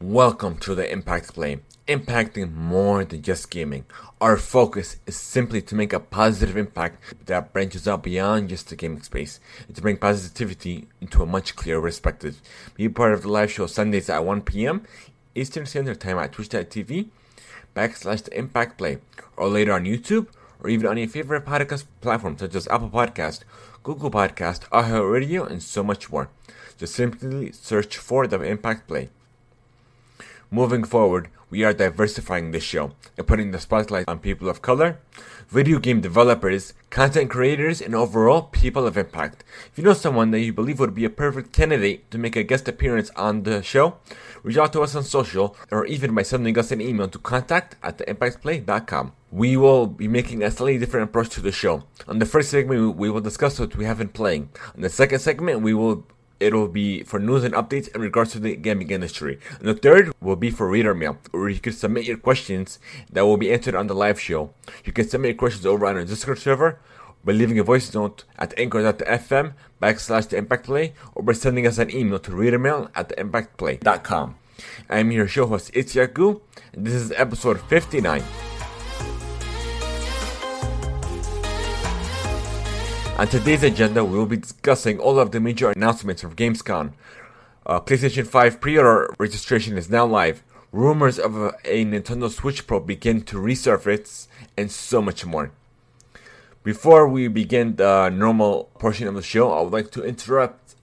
Welcome to the Impact Play, impacting more than just gaming. Our focus is simply to make a positive impact that branches out beyond just the gaming space and to bring positivity into a much clearer perspective. Be part of the live show Sundays at 1 p.m. Eastern Standard Time at twitch.tv backslash the Impact Play or later on YouTube or even on your favorite podcast platform such as Apple Podcast, Google Podcast, iHeartRadio, and so much more. Just simply search for the Impact Play. Moving forward, we are diversifying this show and putting the spotlight on people of color, video game developers, content creators, and overall people of impact. If you know someone that you believe would be a perfect candidate to make a guest appearance on the show, reach out to us on social or even by sending us an email to contact at theimpactplay.com. We will be making a slightly different approach to the show. On the first segment, we will discuss what we have been playing. On the second segment, we will it'll be for news and updates in regards to the gaming industry. And the third will be for reader mail, where you can submit your questions that will be answered on the live show. You can submit your questions over on our Discord server by leaving a voice note at anchor.fm backslash the impact play or by sending us an email to readermail at the impactplay.com. I'm your show host Itziaku, and this is episode 59. On today's agenda, we will be discussing all of the major announcements from Gamescom. Uh, PlayStation 5 pre-order registration is now live. Rumors of a, a Nintendo Switch Pro begin to resurface, and so much more. Before we begin the normal portion of the show, I would like to interrupt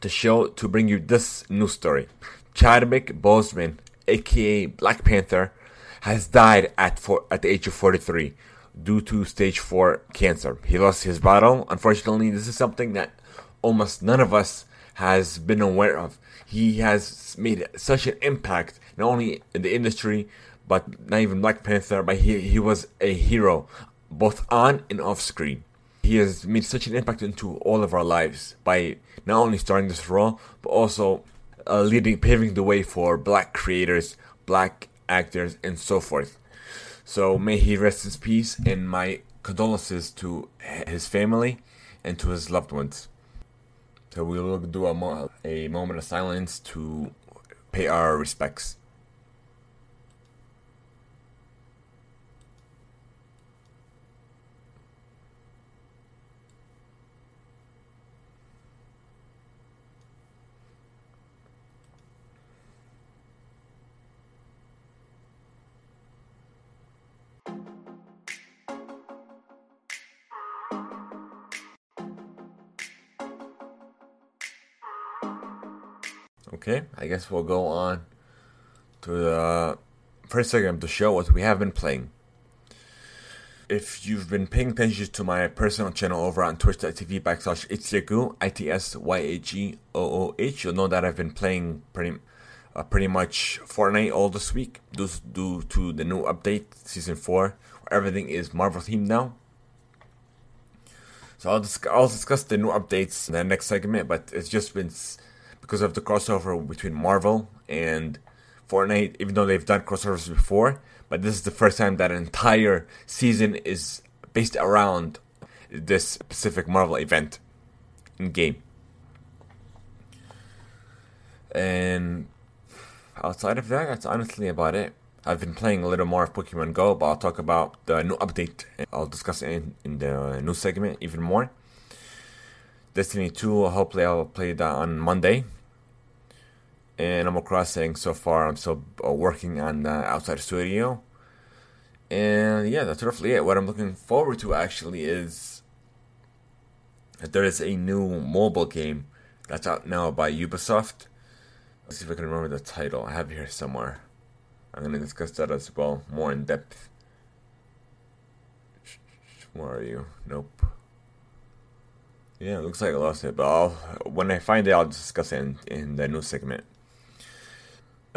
the show to bring you this news story. Chadwick Boseman, aka Black Panther, has died at four, at the age of 43 due to stage 4 cancer. He lost his battle. Unfortunately, this is something that almost none of us has been aware of. He has made such an impact, not only in the industry, but not even Black Panther, but he, he was a hero, both on and off screen. He has made such an impact into all of our lives by not only starring this role, but also uh, leading, paving the way for black creators, black actors, and so forth. So may he rest in peace, and my condolences to his family and to his loved ones. So we will do a, mo- a moment of silence to pay our respects. Okay, I guess we'll go on to the first segment of the show, what we have been playing. If you've been paying attention to my personal channel over on twitch.tv backslash Itsyagoo, I-T-S-Y-A-G-O-O-H, you'll know that I've been playing pretty uh, pretty much Fortnite all this week due, due to the new update, Season 4, where everything is Marvel themed now. So I'll, dis- I'll discuss the new updates in the next segment, but it's just been because of the crossover between Marvel and Fortnite, even though they've done crossovers before. But this is the first time that an entire season is based around this specific Marvel event in game. And outside of that, that's honestly about it. I've been playing a little more of Pokemon Go, but I'll talk about the new update. I'll discuss it in, in the new segment even more. Destiny 2, hopefully I'll play that on Monday Animal Crossing so far I'm still uh, working on the outside studio. And yeah, that's roughly it. What I'm looking forward to actually is there is a new mobile game that's out now by Ubisoft. Let's see if I can remember the title. I have it here somewhere. I'm going to discuss that as well, more in depth. Where are you? Nope. Yeah, looks like I lost it, but I'll, when I find it, I'll discuss it in, in the new segment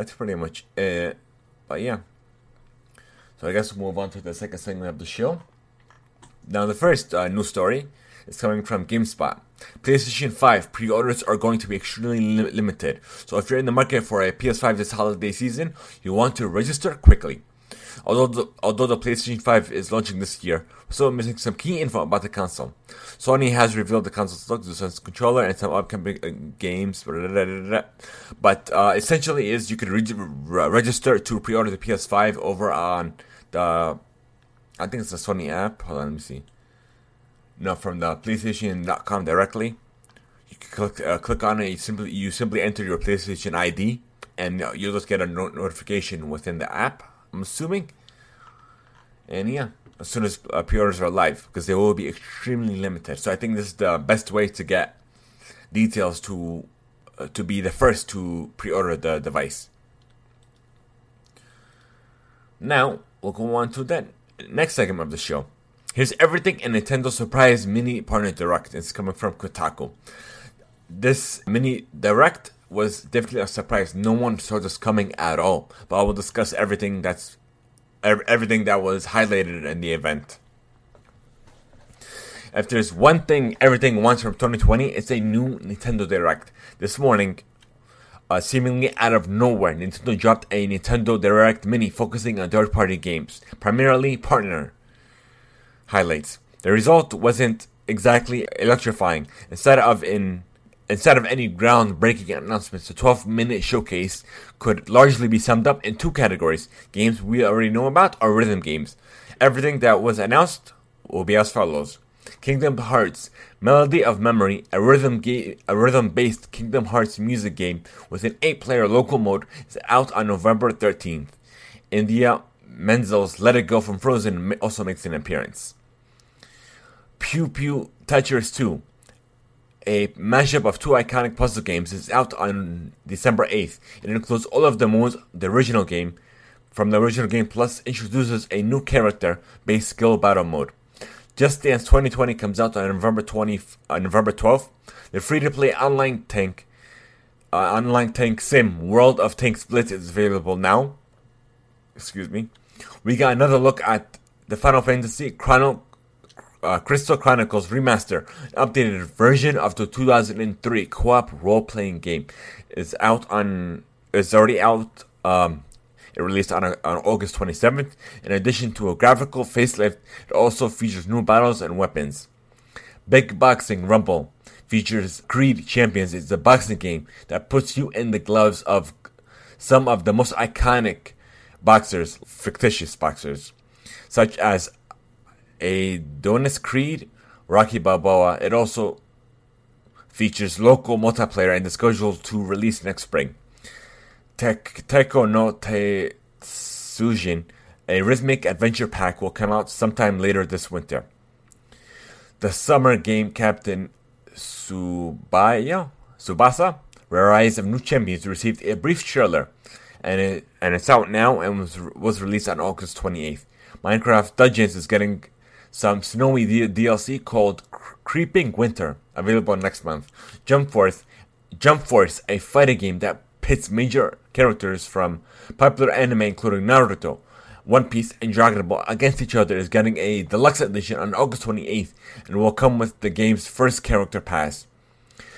that's pretty much it. But yeah. So I guess we'll move on to the second segment of the show. Now, the first uh, news story is coming from GameSpot. PlayStation 5 pre orders are going to be extremely li- limited. So, if you're in the market for a PS5 this holiday season, you want to register quickly. Although the, although the PlayStation 5 is launching this year, we're still missing some key info about the console. Sony has revealed the console's look, the Sense controller, and some upcoming uh, games. Blah, blah, blah, but uh, essentially, is you could re- register to pre-order the PS5 over on the, I think it's the Sony app. Hold on, let me see. No, from the PlayStation.com directly. You can click uh, click on it. You simply you simply enter your PlayStation ID, and uh, you'll just get a no- notification within the app. I'm assuming. And yeah, as soon as uh, pre-orders are live, because they will be extremely limited. So I think this is the best way to get details to uh, to be the first to pre-order the device. Now we'll go on to the next segment of the show. Here's everything in Nintendo Surprise Mini Partner Direct. It's coming from Kotaku. This mini direct was definitely a surprise. No one saw this coming at all. But I will discuss everything that's everything that was highlighted in the event. If there's one thing everything wants from 2020, it's a new Nintendo Direct. This morning, uh, seemingly out of nowhere, Nintendo dropped a Nintendo Direct Mini focusing on third-party games, primarily partner highlights. The result wasn't exactly electrifying. Instead of in instead of any groundbreaking announcements, the 12-minute showcase could largely be summed up in two categories: games we already know about or rhythm games. Everything that was announced will be as follows: Kingdom Hearts Melody of Memory, a rhythm ga- a rhythm-based Kingdom Hearts music game with an 8-player local mode, is out on November 13th. Idina Menzel's Let It Go from Frozen also makes an appearance. Puyo Puyo Tetris 2, a mashup of two iconic puzzle games, is out on December 8th. It includes all of the modes the original game from the original game, plus introduces a new character based skill battle mode. Just Dance 2020 comes out on November 20, uh, November 12th. The free-to-play online tank, uh, online tank sim World of Tanks Blitz is available now. Excuse me. We got another look at the Final Fantasy Chrono uh, Crystal Chronicles Remaster, an updated version of the 2003 co-op role-playing game, is out on. is already out. Um, it released on, a, on August 27th. In addition to a graphical facelift, it also features new battles and weapons. Big Boxing Rumble features Creed Champions. It's a boxing game that puts you in the gloves of some of the most iconic boxers, fictitious boxers, such as Adonis Creed, Rocky Balboa. It also features local multiplayer and is scheduled to release next spring. Tek- Taiko no Tatsujin, a rhythmic adventure pack, will come out sometime later this winter. The summer game captain Subaya, Tsubasa, Rise of New Champions, received a brief trailer, and it, and it's out now and was was released on August 28th. Minecraft Dungeons is getting some snowy D- DLC called Creeping Winter, available next month. Jump Force, Jump Force, a fighting game that pits major characters from popular anime including Naruto, One Piece, and Dragon Ball against each other is getting a deluxe edition on August 28th and will come with the game's first character pass.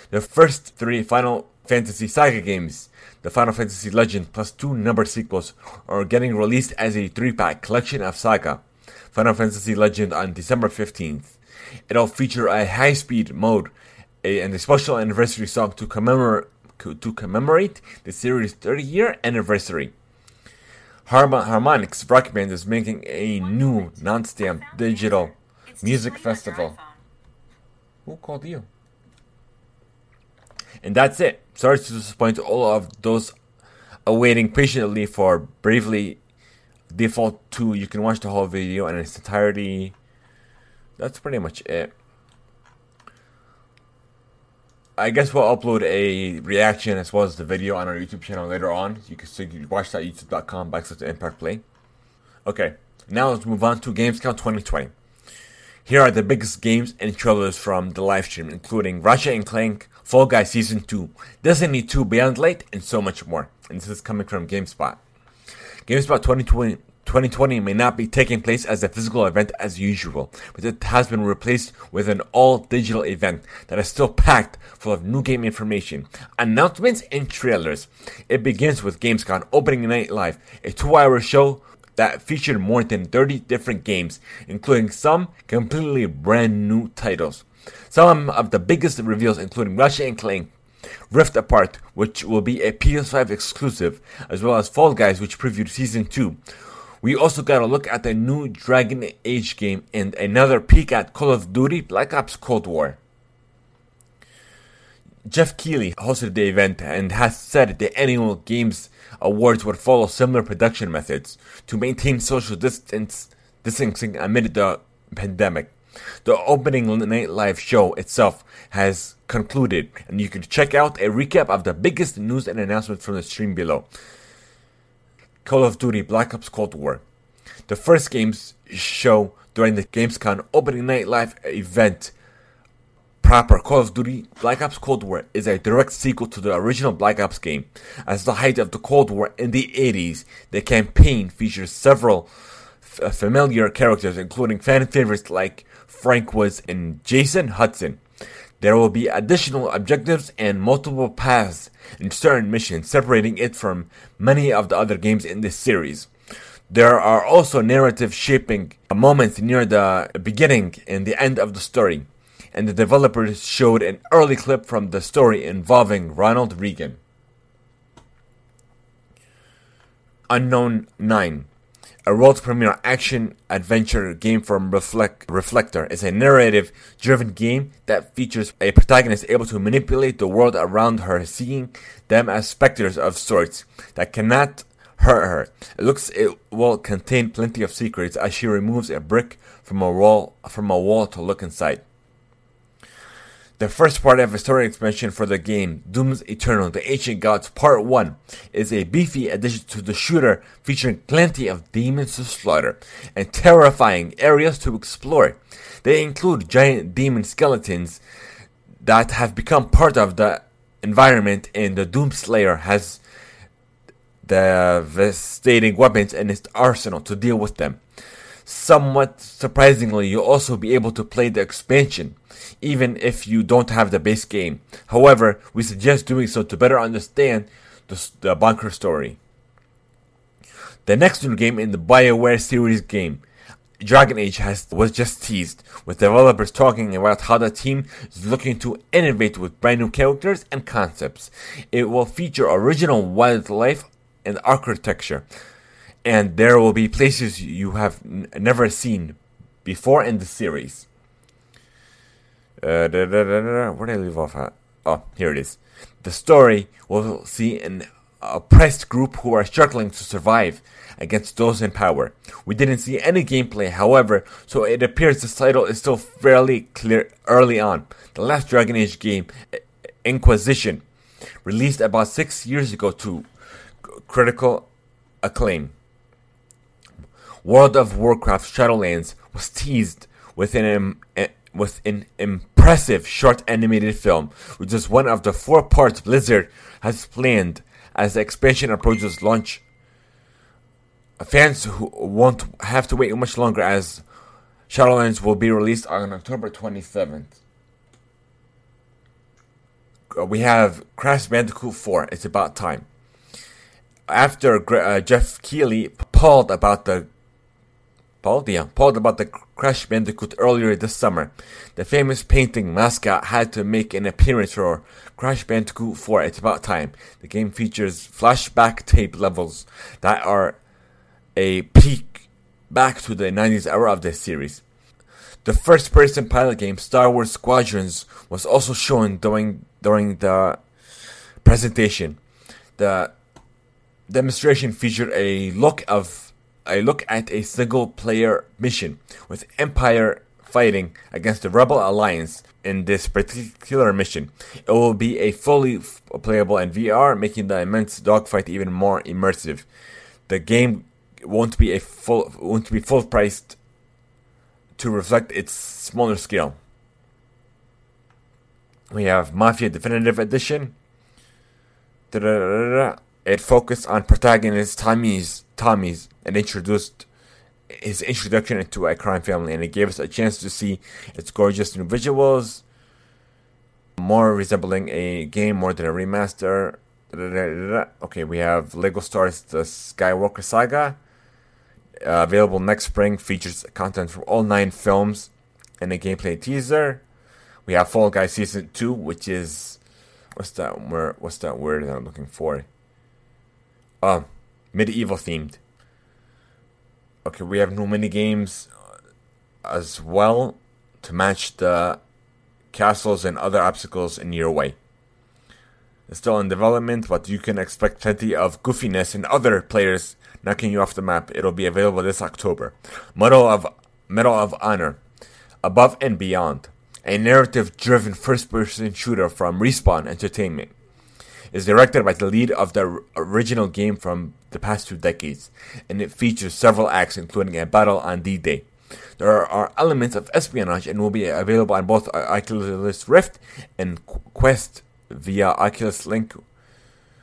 The first three Final Fantasy Saga games, the Final Fantasy Legend plus two numbered sequels, are getting released as a three pack collection of Saga. Final Fantasy Legend on December 15th. It'll feature a high speed mode a, and a special anniversary song to commemorate to commemorate the series' 30 year anniversary. Harmo- Harmonix Rock Band is making a new non stamped digital music festival. Who called you? And that's it. Sorry to disappoint all of those awaiting patiently for Bravely Default 2. You can watch the whole video in its entirety. That's pretty much it. I guess we'll upload a reaction as well as the video on our YouTube channel later on. You can, so watch that youtube.com backslash impact play. Okay, now let's move on to Gamescom 2020. Here are the biggest games and trailers from the live stream, including Ratchet and Clank, Fall Guys Season 2, Destiny 2 Beyond Light, and so much more. And this is coming from GameSpot. GameSpot 2020 2020 may not be taking place as a physical event as usual, but it has been replaced with an all digital event that is still packed full of new game information, announcements, and trailers. It begins with Gamescom opening night live, a two hour show that featured more than 30 different games, including some completely brand new titles. Some of the biggest reveals including Ratchet and Clank Rift Apart, which will be a PS5 exclusive, as well as Fall Guys, which previewed Season 2. We also got a look at the new Dragon Age game and another peek at Call of Duty Black Ops Cold War. Geoff Keighley hosted the event and has said the annual Games Awards would follow similar production methods to maintain social distance distancing amid the pandemic. The opening night live show itself has concluded, and you can check out a recap of the biggest news and announcements from the stream below. Call of Duty Black Ops Cold War. The first games show during the Gamescom opening night live event proper Call of Duty Black Ops Cold War is a direct sequel to the original Black Ops game. As the height of the Cold War in the 80s, the campaign features several f- familiar characters, including fan favorites like Frank Woods and Jason Hudson. There will be additional objectives and multiple paths in certain missions, separating it from many of the other games in this series. There are also narrative shaping moments near the beginning and the end of the story, and the developers showed an early clip from the story involving Ronald Reagan. Unknown 9 a world premiere action adventure game from Reflect, Reflector is a narrative driven game that features a protagonist able to manipulate the world around her, seeing them as specters of sorts that cannot hurt her. It looks it will contain plenty of secrets as she removes a brick from a wall from a wall to look inside. The first part of a story expansion for the game, Doom's Eternal, The Ancient Gods Part 1, is a beefy addition to the shooter featuring plenty of demons to slaughter and terrifying areas to explore. They include giant demon skeletons that have become part of the environment and the Doom Slayer has devastating weapons in its arsenal to deal with them. Somewhat surprisingly, you'll also be able to play the expansion, even if you don't have the base game. However, we suggest doing so to better understand the, the bunker story. The next new game in the BioWare series game, Dragon Age has was just teased, with developers talking about how the team is looking to innovate with brand new characters and concepts. It will feature original wildlife and architecture, and there will be places you have n- never seen before in the series. Uh, da, da, da, where did I leave off at? Oh, here it is. The story will see an oppressed group who are struggling to survive against those in power. We didn't see any gameplay, however, so it appears the title is still fairly clear early on. The last Dragon Age game, Inquisition, released about six years ago to critical acclaim. World of Warcraft Shadowlands was teased with an, with an impressive short animated film, which is one of the four parts Blizzard has planned as the expansion approaches launch. Fans who won't have to wait much longer as Shadowlands will be released on October 27th. Uh, we have Crash Bandicoot 4, It's About Time. After uh, Geoff Keighley polled about the Paul, yeah, Paul about the Crash Bandicoot earlier this summer. The famous painting mascot had to make an appearance for Crash Bandicoot 4 It's About Time. The game features flashback tape levels that are a peek back to the 90s era of the series. The first person pilot game, Star Wars Squadrons, was also shown during, during the presentation. The demonstration featured a look of a look at a single player mission with Empire fighting against the Rebel Alliance in this particular mission. It will be a fully playable in VR, making the immense dogfight even more immersive. The game won't be a full won't be full priced to reflect its smaller scale. We have Mafia Definitive Edition. It focused on protagonist Tommy's Tommy's and introduced his introduction into a crime family, and it gave us a chance to see its gorgeous new visuals, more resembling a game more than a remaster. Okay, we have Lego Stars The Skywalker Saga, uh, available next spring. Features content from all nine films and a gameplay teaser. We have Fall Guys Season 2, which is. What's that word? What's that word that I'm looking for? Um, medieval themed. Okay, we have new mini games uh, as well to match the castles and other obstacles in your way. It's still in development, but you can expect plenty of goofiness and other players knocking you off the map. It'll be available this October. Medal of Medal of Honor, Above and Beyond, a narrative-driven first-person shooter from Respawn Entertainment, is directed by the lead of the original game from the past two decades, and it features several acts, including a battle on D-Day. There are elements of espionage and will be available on both Oculus Rift and Quest via Oculus Link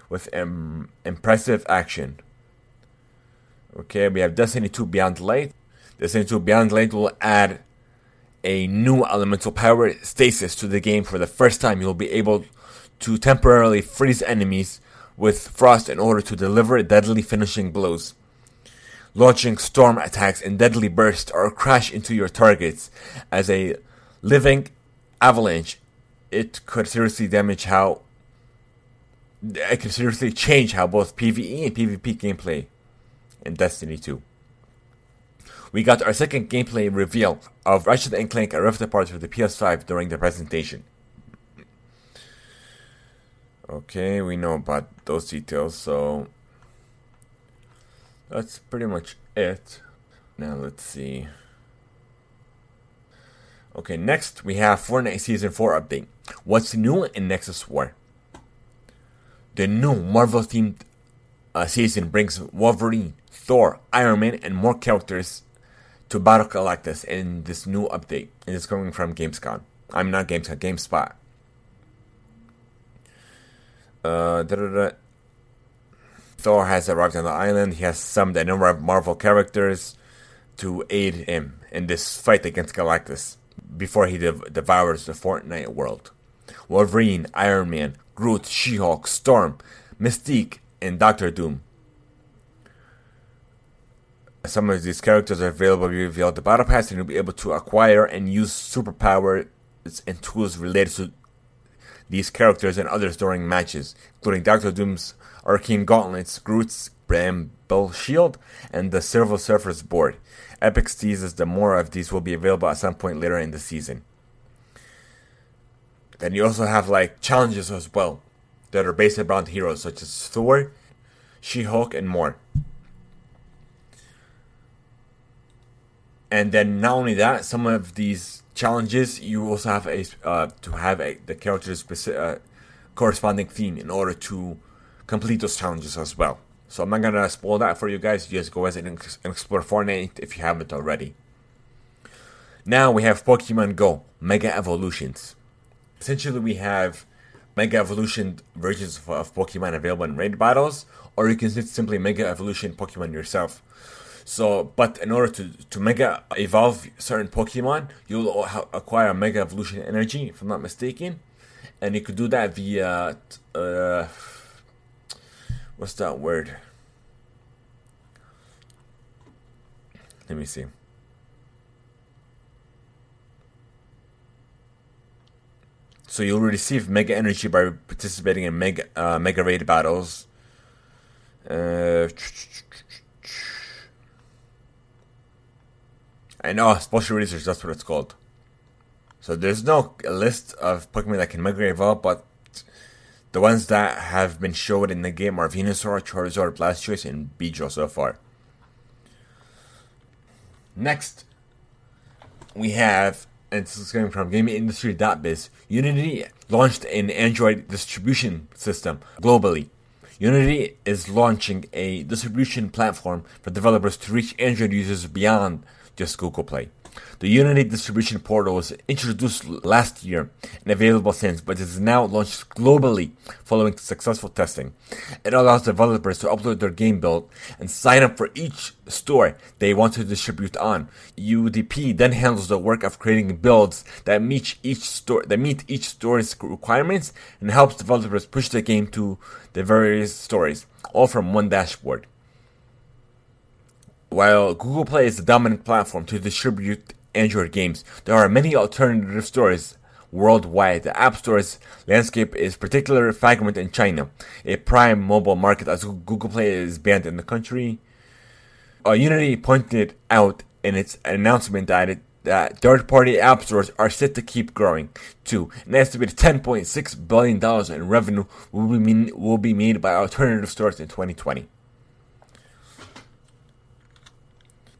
with um, impressive action. Okay, we have Destiny 2 Beyond Light. Destiny 2 Beyond Light will add a new elemental power stasis to the game for the first time. You'll be able to temporarily freeze enemies with frost in order to deliver deadly finishing blows. Launching storm attacks in deadly bursts or crash into your targets as a living avalanche. It could seriously damage how. It could seriously change how both PvE and PvP gameplay in Destiny 2. We got our second gameplay reveal of Ratchet and Clank A Rift Apart for the PS5 during the presentation. Okay, we know about those details, so that's pretty much it. Now let's see. Okay, next we have Fortnite Season 4 update. What's new in Nexus War? The new Marvel themed uh, season brings Wolverine, Thor, Iron Man, and more characters to Battle Galactus in this new update. And it's coming from Gamescom. I'm not Gamescom, GameSpot. Uh, Thor has arrived on the island. He has summoned a number of Marvel characters to aid him in this fight against Galactus before he dev- devours the Fortnite world. Wolverine, Iron Man, Groot, She Hulk, Storm, Mystique, and Doctor Doom. Some of these characters are available via the Battle Pass, and you'll be able to acquire and use superpowers and tools related to these characters and others during matches, including Doctor Doom's Arcane Gauntlets, Groot's Bramble Shield, and the Silver Surfer's board. Epic teases the more of these will be available at some point later in the season. Then you also have like challenges as well that are based around heroes such as Thor, She Hulk, and more. And then not only that, some of these challenges you also have a uh, to have a, the character's specific, uh, corresponding theme in order to complete those challenges as well. So I'm not gonna spoil that for you guys. Just go ahead and explore Fortnite if you haven't already. Now we have Pokemon Go Mega Evolutions. Essentially, we have Mega Evolution versions of, of Pokemon available in raid battles, or you can simply Mega Evolution Pokemon yourself. So, but in order to, to Mega evolve certain Pokemon, you'll acquire Mega Evolution Energy, if I'm not mistaken, and you could do that via uh, what's that word? Let me see. So you'll receive mega energy by participating in mega uh, mega raid battles. Uh, I know special research. That's what it's called. So there's no list of Pokemon that can mega evolve, but the ones that have been shown in the game are Venusaur, Charizard, Blastoise, and Beedrill so far. Next, we have, and this is coming from GamesIndustry.biz, Unity launched an Android distribution system globally. Unity is launching a distribution platform for developers to reach Android users beyond just Google Play. The Unity distribution portal was introduced last year and available since, but is now launched globally following successful testing. It allows developers to upload their game build and sign up for each store they want to distribute on. UDP then handles the work of creating builds that meet each store that meet each store's requirements and helps developers push the game to the various stores, all from one dashboard. While Google Play is the dominant platform to distribute Android games, there are many alternative stores worldwide. The App Store's landscape is particularly fragmented in China, a prime mobile market as Google Play is banned in the country. Uh, Unity pointed out in its announcement that it, that third-party app stores are set to keep growing. To an estimated 10.6 billion dollars in revenue will be mean, will be made by alternative stores in 2020.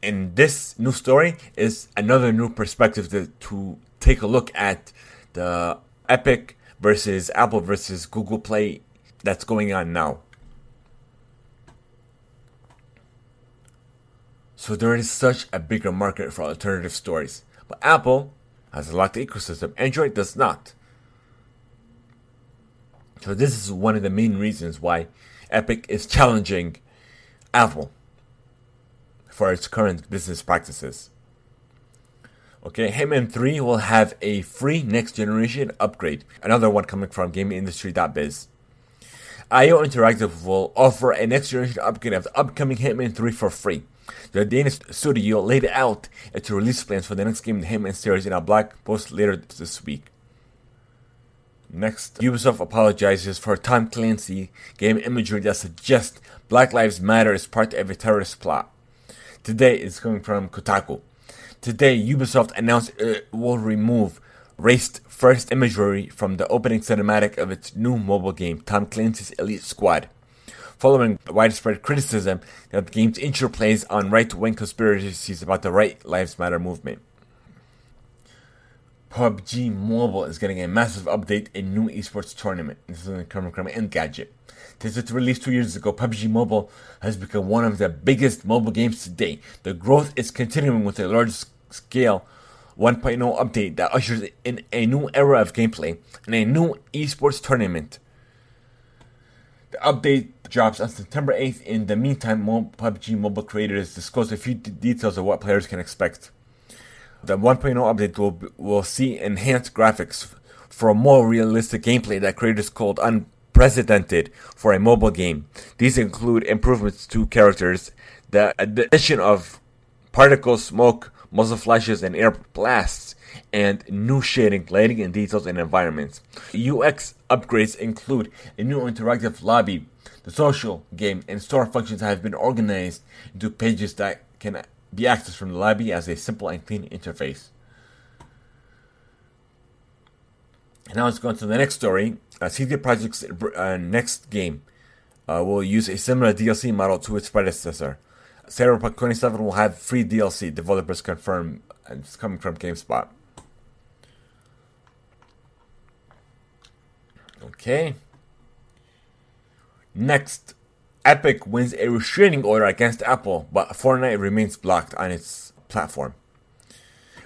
And this new story is another new perspective to, to take a look at the Epic versus Apple versus Google Play that's going on now. So there is such a bigger market for alternative stories. But Apple has a locked ecosystem. Android does not. So this is one of the main reasons why Epic is challenging Apple for its current business practices. Okay, Hitman 3 will have a free next generation upgrade. Another one coming from GamesIndustry.biz. IO Interactive will offer a next generation upgrade of the upcoming Hitman 3 for free. The Danish studio laid out its release plans for the next game in the Hitman series in a blog post later this week. Next, Ubisoft apologizes for Tom Clancy game imagery that suggests Black Lives Matter is part of a terrorist plot. Today is coming from Kotaku. Today, Ubisoft announced it will remove raced first imagery from the opening cinematic of its new mobile game, Tom Clancy's Elite Squad. Following widespread criticism that the game's intro plays on right wing conspiracies about the Right Lives Matter movement. PUBG Mobile is getting a massive update in new esports tournament. This is coming from Engadget. Since its release two years ago, PUBG Mobile has become one of the biggest mobile games today. The growth is continuing with a large scale 1.0 update that ushers in a new era of gameplay and a new esports tournament. The update drops on September 8th. In the meantime, PUBG Mobile creators disclosed a few d- details of what players can expect. The 1.0 update will, will see enhanced graphics for a more realistic gameplay that creators called unprecedented for a mobile game. These include improvements to characters, the addition of particle smoke, muzzle flashes, and air blasts, and new shading, lighting, and details in environments. UX upgrades include a new interactive lobby. The social, game, and store functions have been organized into pages that can be accessed from the lobby as a simple and clean interface. And now let's go on to the next story. Uh, CD Projekt's uh, next game uh, will use a similar DLC model to its predecessor. Cyberpunk 27 will have free DLC, developers confirm, and it's coming from GameSpot. Okay. Next, Epic wins a restraining order against Apple, but Fortnite remains blocked on its platform.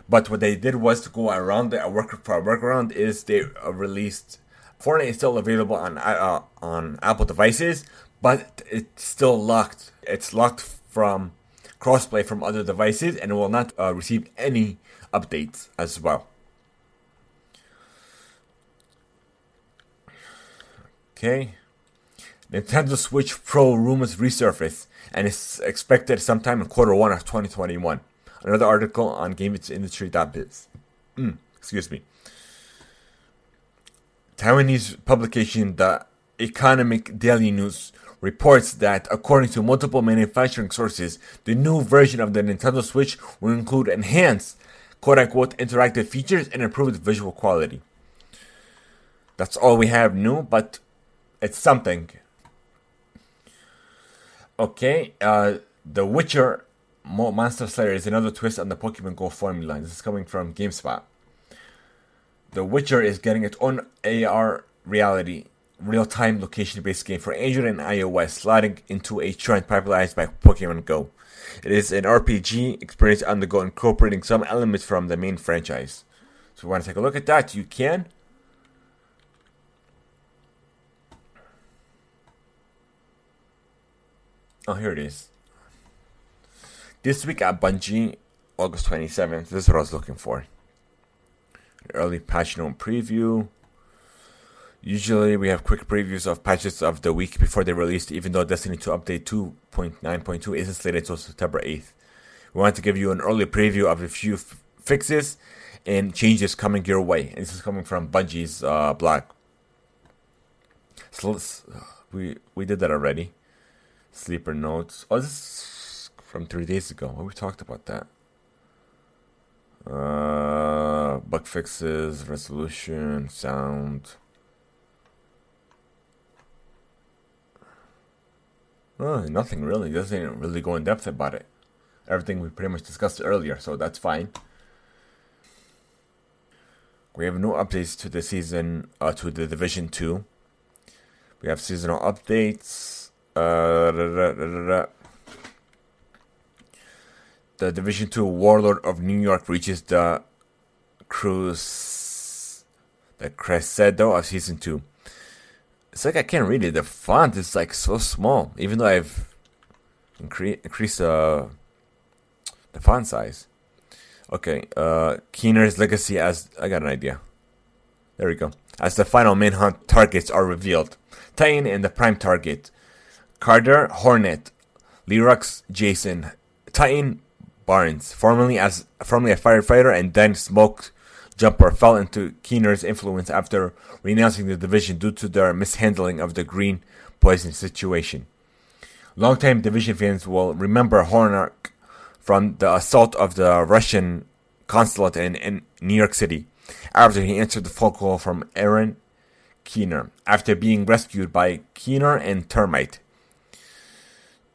But what they did was to go around it. A work for a workaround is they released Fortnite is still available on uh, on Apple devices, but it's still locked. It's locked from crossplay from other devices, and it will not uh, receive any updates as well. Okay. Nintendo Switch Pro rumors resurface and is expected sometime in quarter one of 2021. Another article on GamesIndustry.biz. Mm, excuse me. Taiwanese publication The Economic Daily News reports that, according to multiple manufacturing sources, the new version of the Nintendo Switch will include enhanced, quote unquote, interactive features and improved visual quality. That's all we have new, but it's something. Okay, uh, The Witcher Monster Slayer is another twist on the Pokemon Go formula. This is coming from GameSpot. The Witcher is getting its own AR reality, real time location based game for Android and iOS, sliding into a trend popularized by Pokemon Go. It is an RPG experience on the go, incorporating some elements from the main franchise. So, if you want to take a look at that, you can. Oh, here it is. This week at Bungie, August 27th, this is what I was looking for. Early patch note preview. Usually, we have quick previews of patches of the week before they released, even though Destiny 2 Update 2.9.2 isn't slated until September 8th. We want to give you an early preview of a few f- fixes and changes coming your way. This is coming from Bungie's uh, blog. So we we did that already. Sleeper notes. Oh, this is from three days ago. we talked about that. Uh, bug fixes, resolution, sound. Oh, nothing really. Doesn't really go in depth about it. Everything we pretty much discussed earlier, so that's fine. We have no updates to the season, uh, to the Division 2. We have seasonal updates. Uh, da, da, da, the Division 2 Warlord of New York reaches the cruise, the crescendo of Season 2. It's like I can't read it. The font is like so small, even though I've incre- increased uh, the font size. Okay, uh, Keener's legacy as I got an idea. There we go. As the final manhunt targets are revealed, Titan and the prime target, Carter Hornet, Lyrox Jason, Titan Barnes, formerly as formerly a firefighter and then smoke jumper, fell into Keener's influence after renouncing the division due to their mishandling of the green poison situation. Longtime division fans will remember Hornak from the assault of the Russian consulate in, in New York City after he answered the phone call from Aaron Keener after being rescued by Keener and Termite.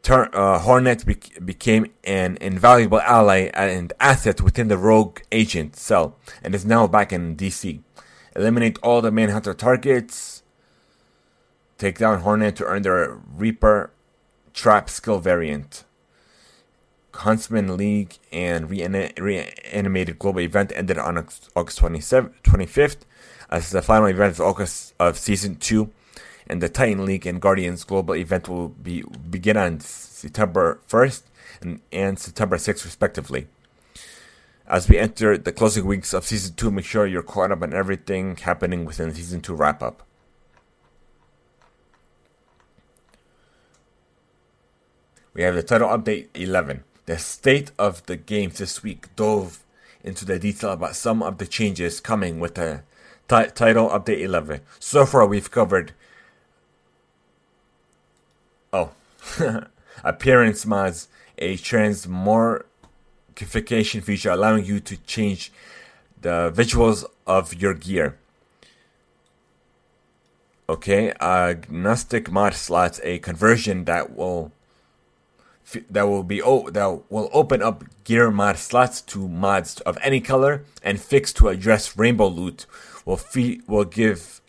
Ter- uh, Hornet became an invaluable ally and asset within the rogue agent cell and is now back in DC. Eliminate all the Manhunter targets. Take down Hornet to earn their Reaper Trap skill variant. Huntsman League and reanimated global event ended on August 25th as the final event of August of season 2 and the Titan League and Guardians Global event will be begin on September 1st and, and September 6th, respectively. As we enter the closing weeks of season 2, make sure you're caught up on everything happening within season 2 wrap up. We have the title update 11. The state of the games this week dove into the detail about some of the changes coming with the t- title update 11. So far, we've covered Oh. Appearance mods, a transmogrification feature allowing you to change the visuals of your gear. Okay, agnostic mod slots, a conversion that will that will be oh that will open up gear mod slots to mods of any color and fix to address rainbow loot will fee will give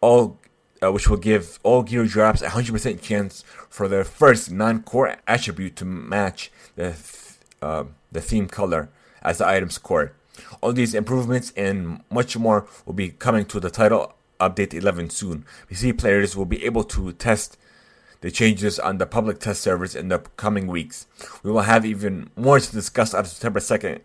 all uh, which will give all gear drops a 100% chance for their first non-core attribute to match the th- uh, the theme color as the item's core. All these improvements and much more will be coming to the title update 11 soon. PC players will be able to test the changes on the public test servers in the coming weeks. We will have even more to discuss on September 2nd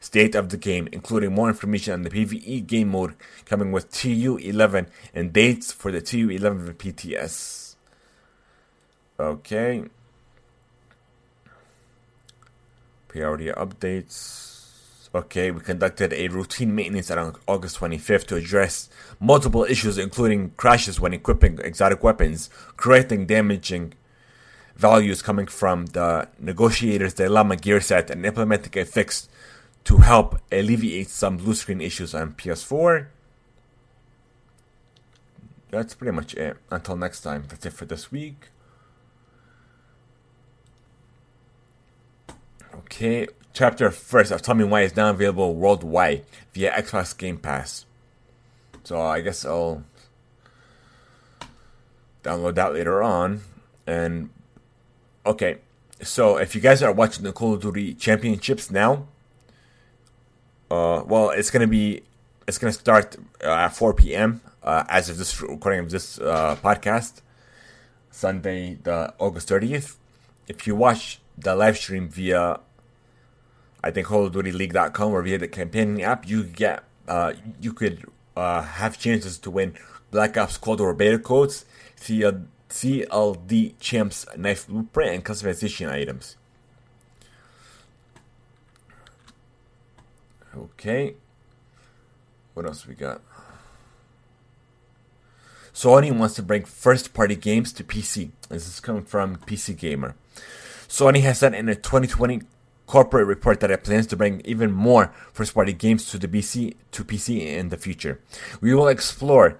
state of the game, including more information on the PvE game mode coming with TU11 and dates for the TU11 PTS. Okay. Priority updates. Okay, we conducted a routine maintenance on August 25th to address multiple issues, including crashes when equipping exotic weapons, correcting damaging values coming from the Negotiator's Dilemma gear set, and implementing a fix to help alleviate some blue screen issues on PS4. That's pretty much it. Until next time, that's it for this week. Okay, chapter first of Me Why is now available worldwide via Xbox Game Pass. So I guess I'll download that later on. And okay, so if you guys are watching the Call of Duty Championships now, uh, well, it's gonna be it's gonna start uh, at 4 p.m. Uh, as of this recording of this uh, podcast, Sunday, the August 30th. If you watch the live stream via I think Call of Duty League.com or via the campaigning app, you get uh, you could uh, have chances to win Black Ops Cold War beta codes, CLD Champs knife blueprint, and customization items. Okay. What else we got? Sony wants to bring first party games to PC. This is coming from PC Gamer. Sony has said in a 2020 corporate report that it plans to bring even more first party games to the PC to PC in the future. We will explore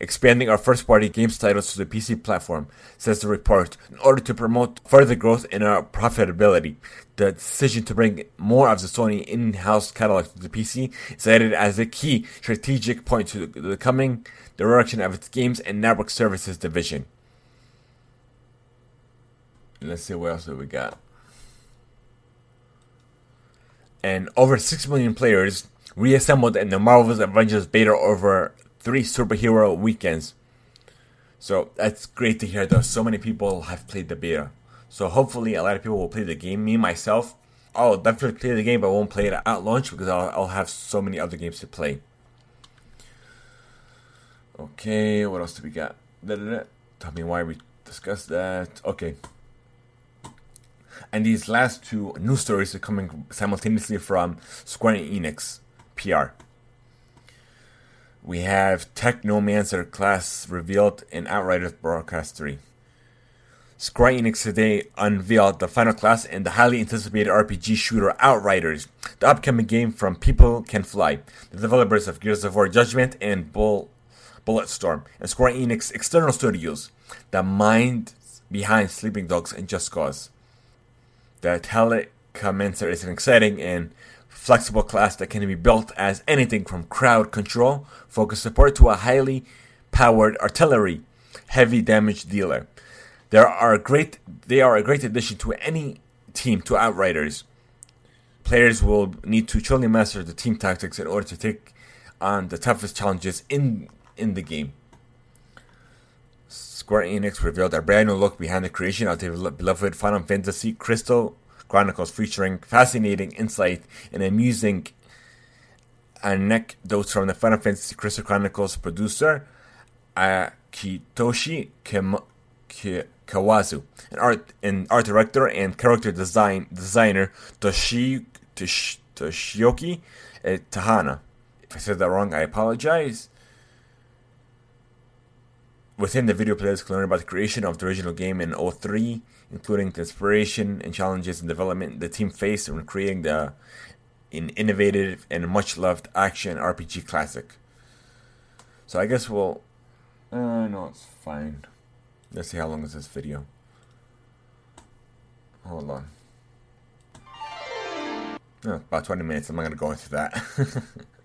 expanding our first party games titles to the PC platform, says the report, in order to promote further growth in our profitability. The decision to bring more of the Sony in house catalog to the PC is cited as a key strategic point to the coming direction of its games and network services division. Let's see what else we got. And over 6 million players reassembled in the Marvel's Avengers beta over three superhero weekends. So that's great to hear that so many people have played the beta. So hopefully a lot of people will play the game. Me myself, I'll definitely play the game, but I won't play it at launch because I'll, I'll have so many other games to play. Okay, what else do we got? Tell me why we discussed that. Okay. And these last two news stories are coming simultaneously from Square Enix PR. We have Technomancer class revealed in Outriders Broadcast 3. Square Enix today unveiled the final class in the highly anticipated RPG shooter Outriders, the upcoming game from People Can Fly, the developers of Gears of War Judgment and Bull, Bulletstorm, and Square Enix external studios, the mind behind Sleeping Dogs and Just Cause. The Technomancer is an exciting and flexible class that can be built as anything from crowd control, focus support to a highly powered artillery heavy damage dealer. They are a great they are a great addition to any team to Outriders. Players will need to truly master the team tactics in order to take on the toughest challenges in in the game. Square Enix revealed a brand new look behind the creation of the beloved Final Fantasy Crystal Chronicles, featuring fascinating insight and amusing anecdotes from the Final Fantasy Crystal Chronicles producer Akitoshi Kim- K- Kawazu, and art art director and character design designer Toshi, Tosh, Tahana. If I said that wrong, I apologize. Within the video, players can learn about the creation of the original game in 03, including the inspiration and challenges in development the team faced when creating the an innovative and much loved action RPG classic. So I guess we'll. Uh, no, it's fine. Let's see how long is this video. Hold on. Oh, about 20 minutes. I'm not going to go into that.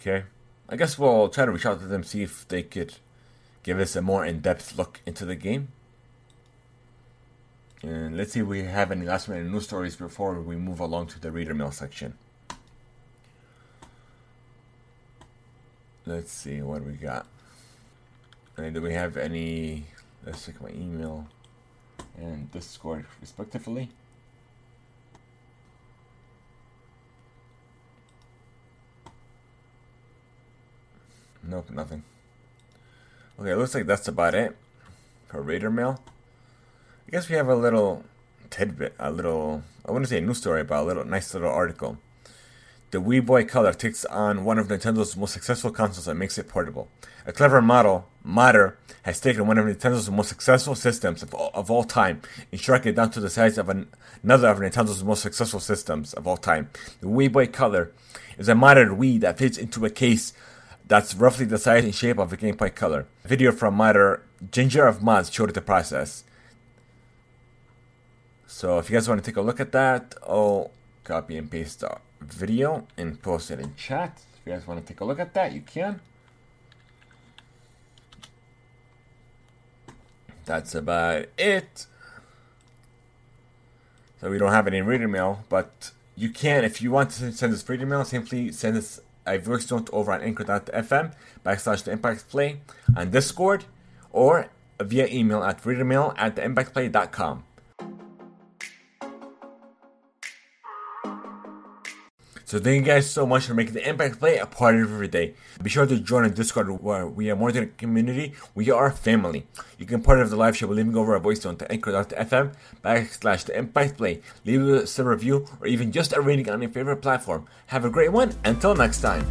okay. I guess we'll try to reach out to them, see if they could give us a more in depth look into the game. And let's see if we have any last minute news stories before we move along to the reader mail section. Let's see what we got. And do we have any? Let's check my email and Discord respectively. Nope, nothing. Okay, looks like that's about it for Raider Mail. I guess we have a little tidbit, a little, I wouldn't say a news story, but a little nice little article. The Wii Boy Color takes on one of Nintendo's most successful consoles and makes it portable. A clever model, modder, has taken one of Nintendo's most successful systems of all, of all time and shrunk it down to the size of an, another of Nintendo's most successful systems of all time. The Wii Boy Color is a modded Wii that fits into a case that's roughly the size and shape of a Game Boy Color. A video from modder Ginger of Mods showed the process. So if you guys want to take a look at that, I'll copy and paste the video and post it in chat. If you guys want to take a look at that, you can. That's about it. So we don't have any reader mail, but you can, if you want to send us reader mail, simply send us a voice note over on anchor.fm backslash the impact play on Discord or via email at readermail at theimpactplay.com. So thank you guys so much for making the Impact Play a part of every day. Be sure to join our Discord where we are more than a community. We are family. You can part of the live show by leaving over a voice note to anchor.fm backslash the Impact Play. Leave us a review or even just a rating on your favorite platform. Have a great one. Until next time.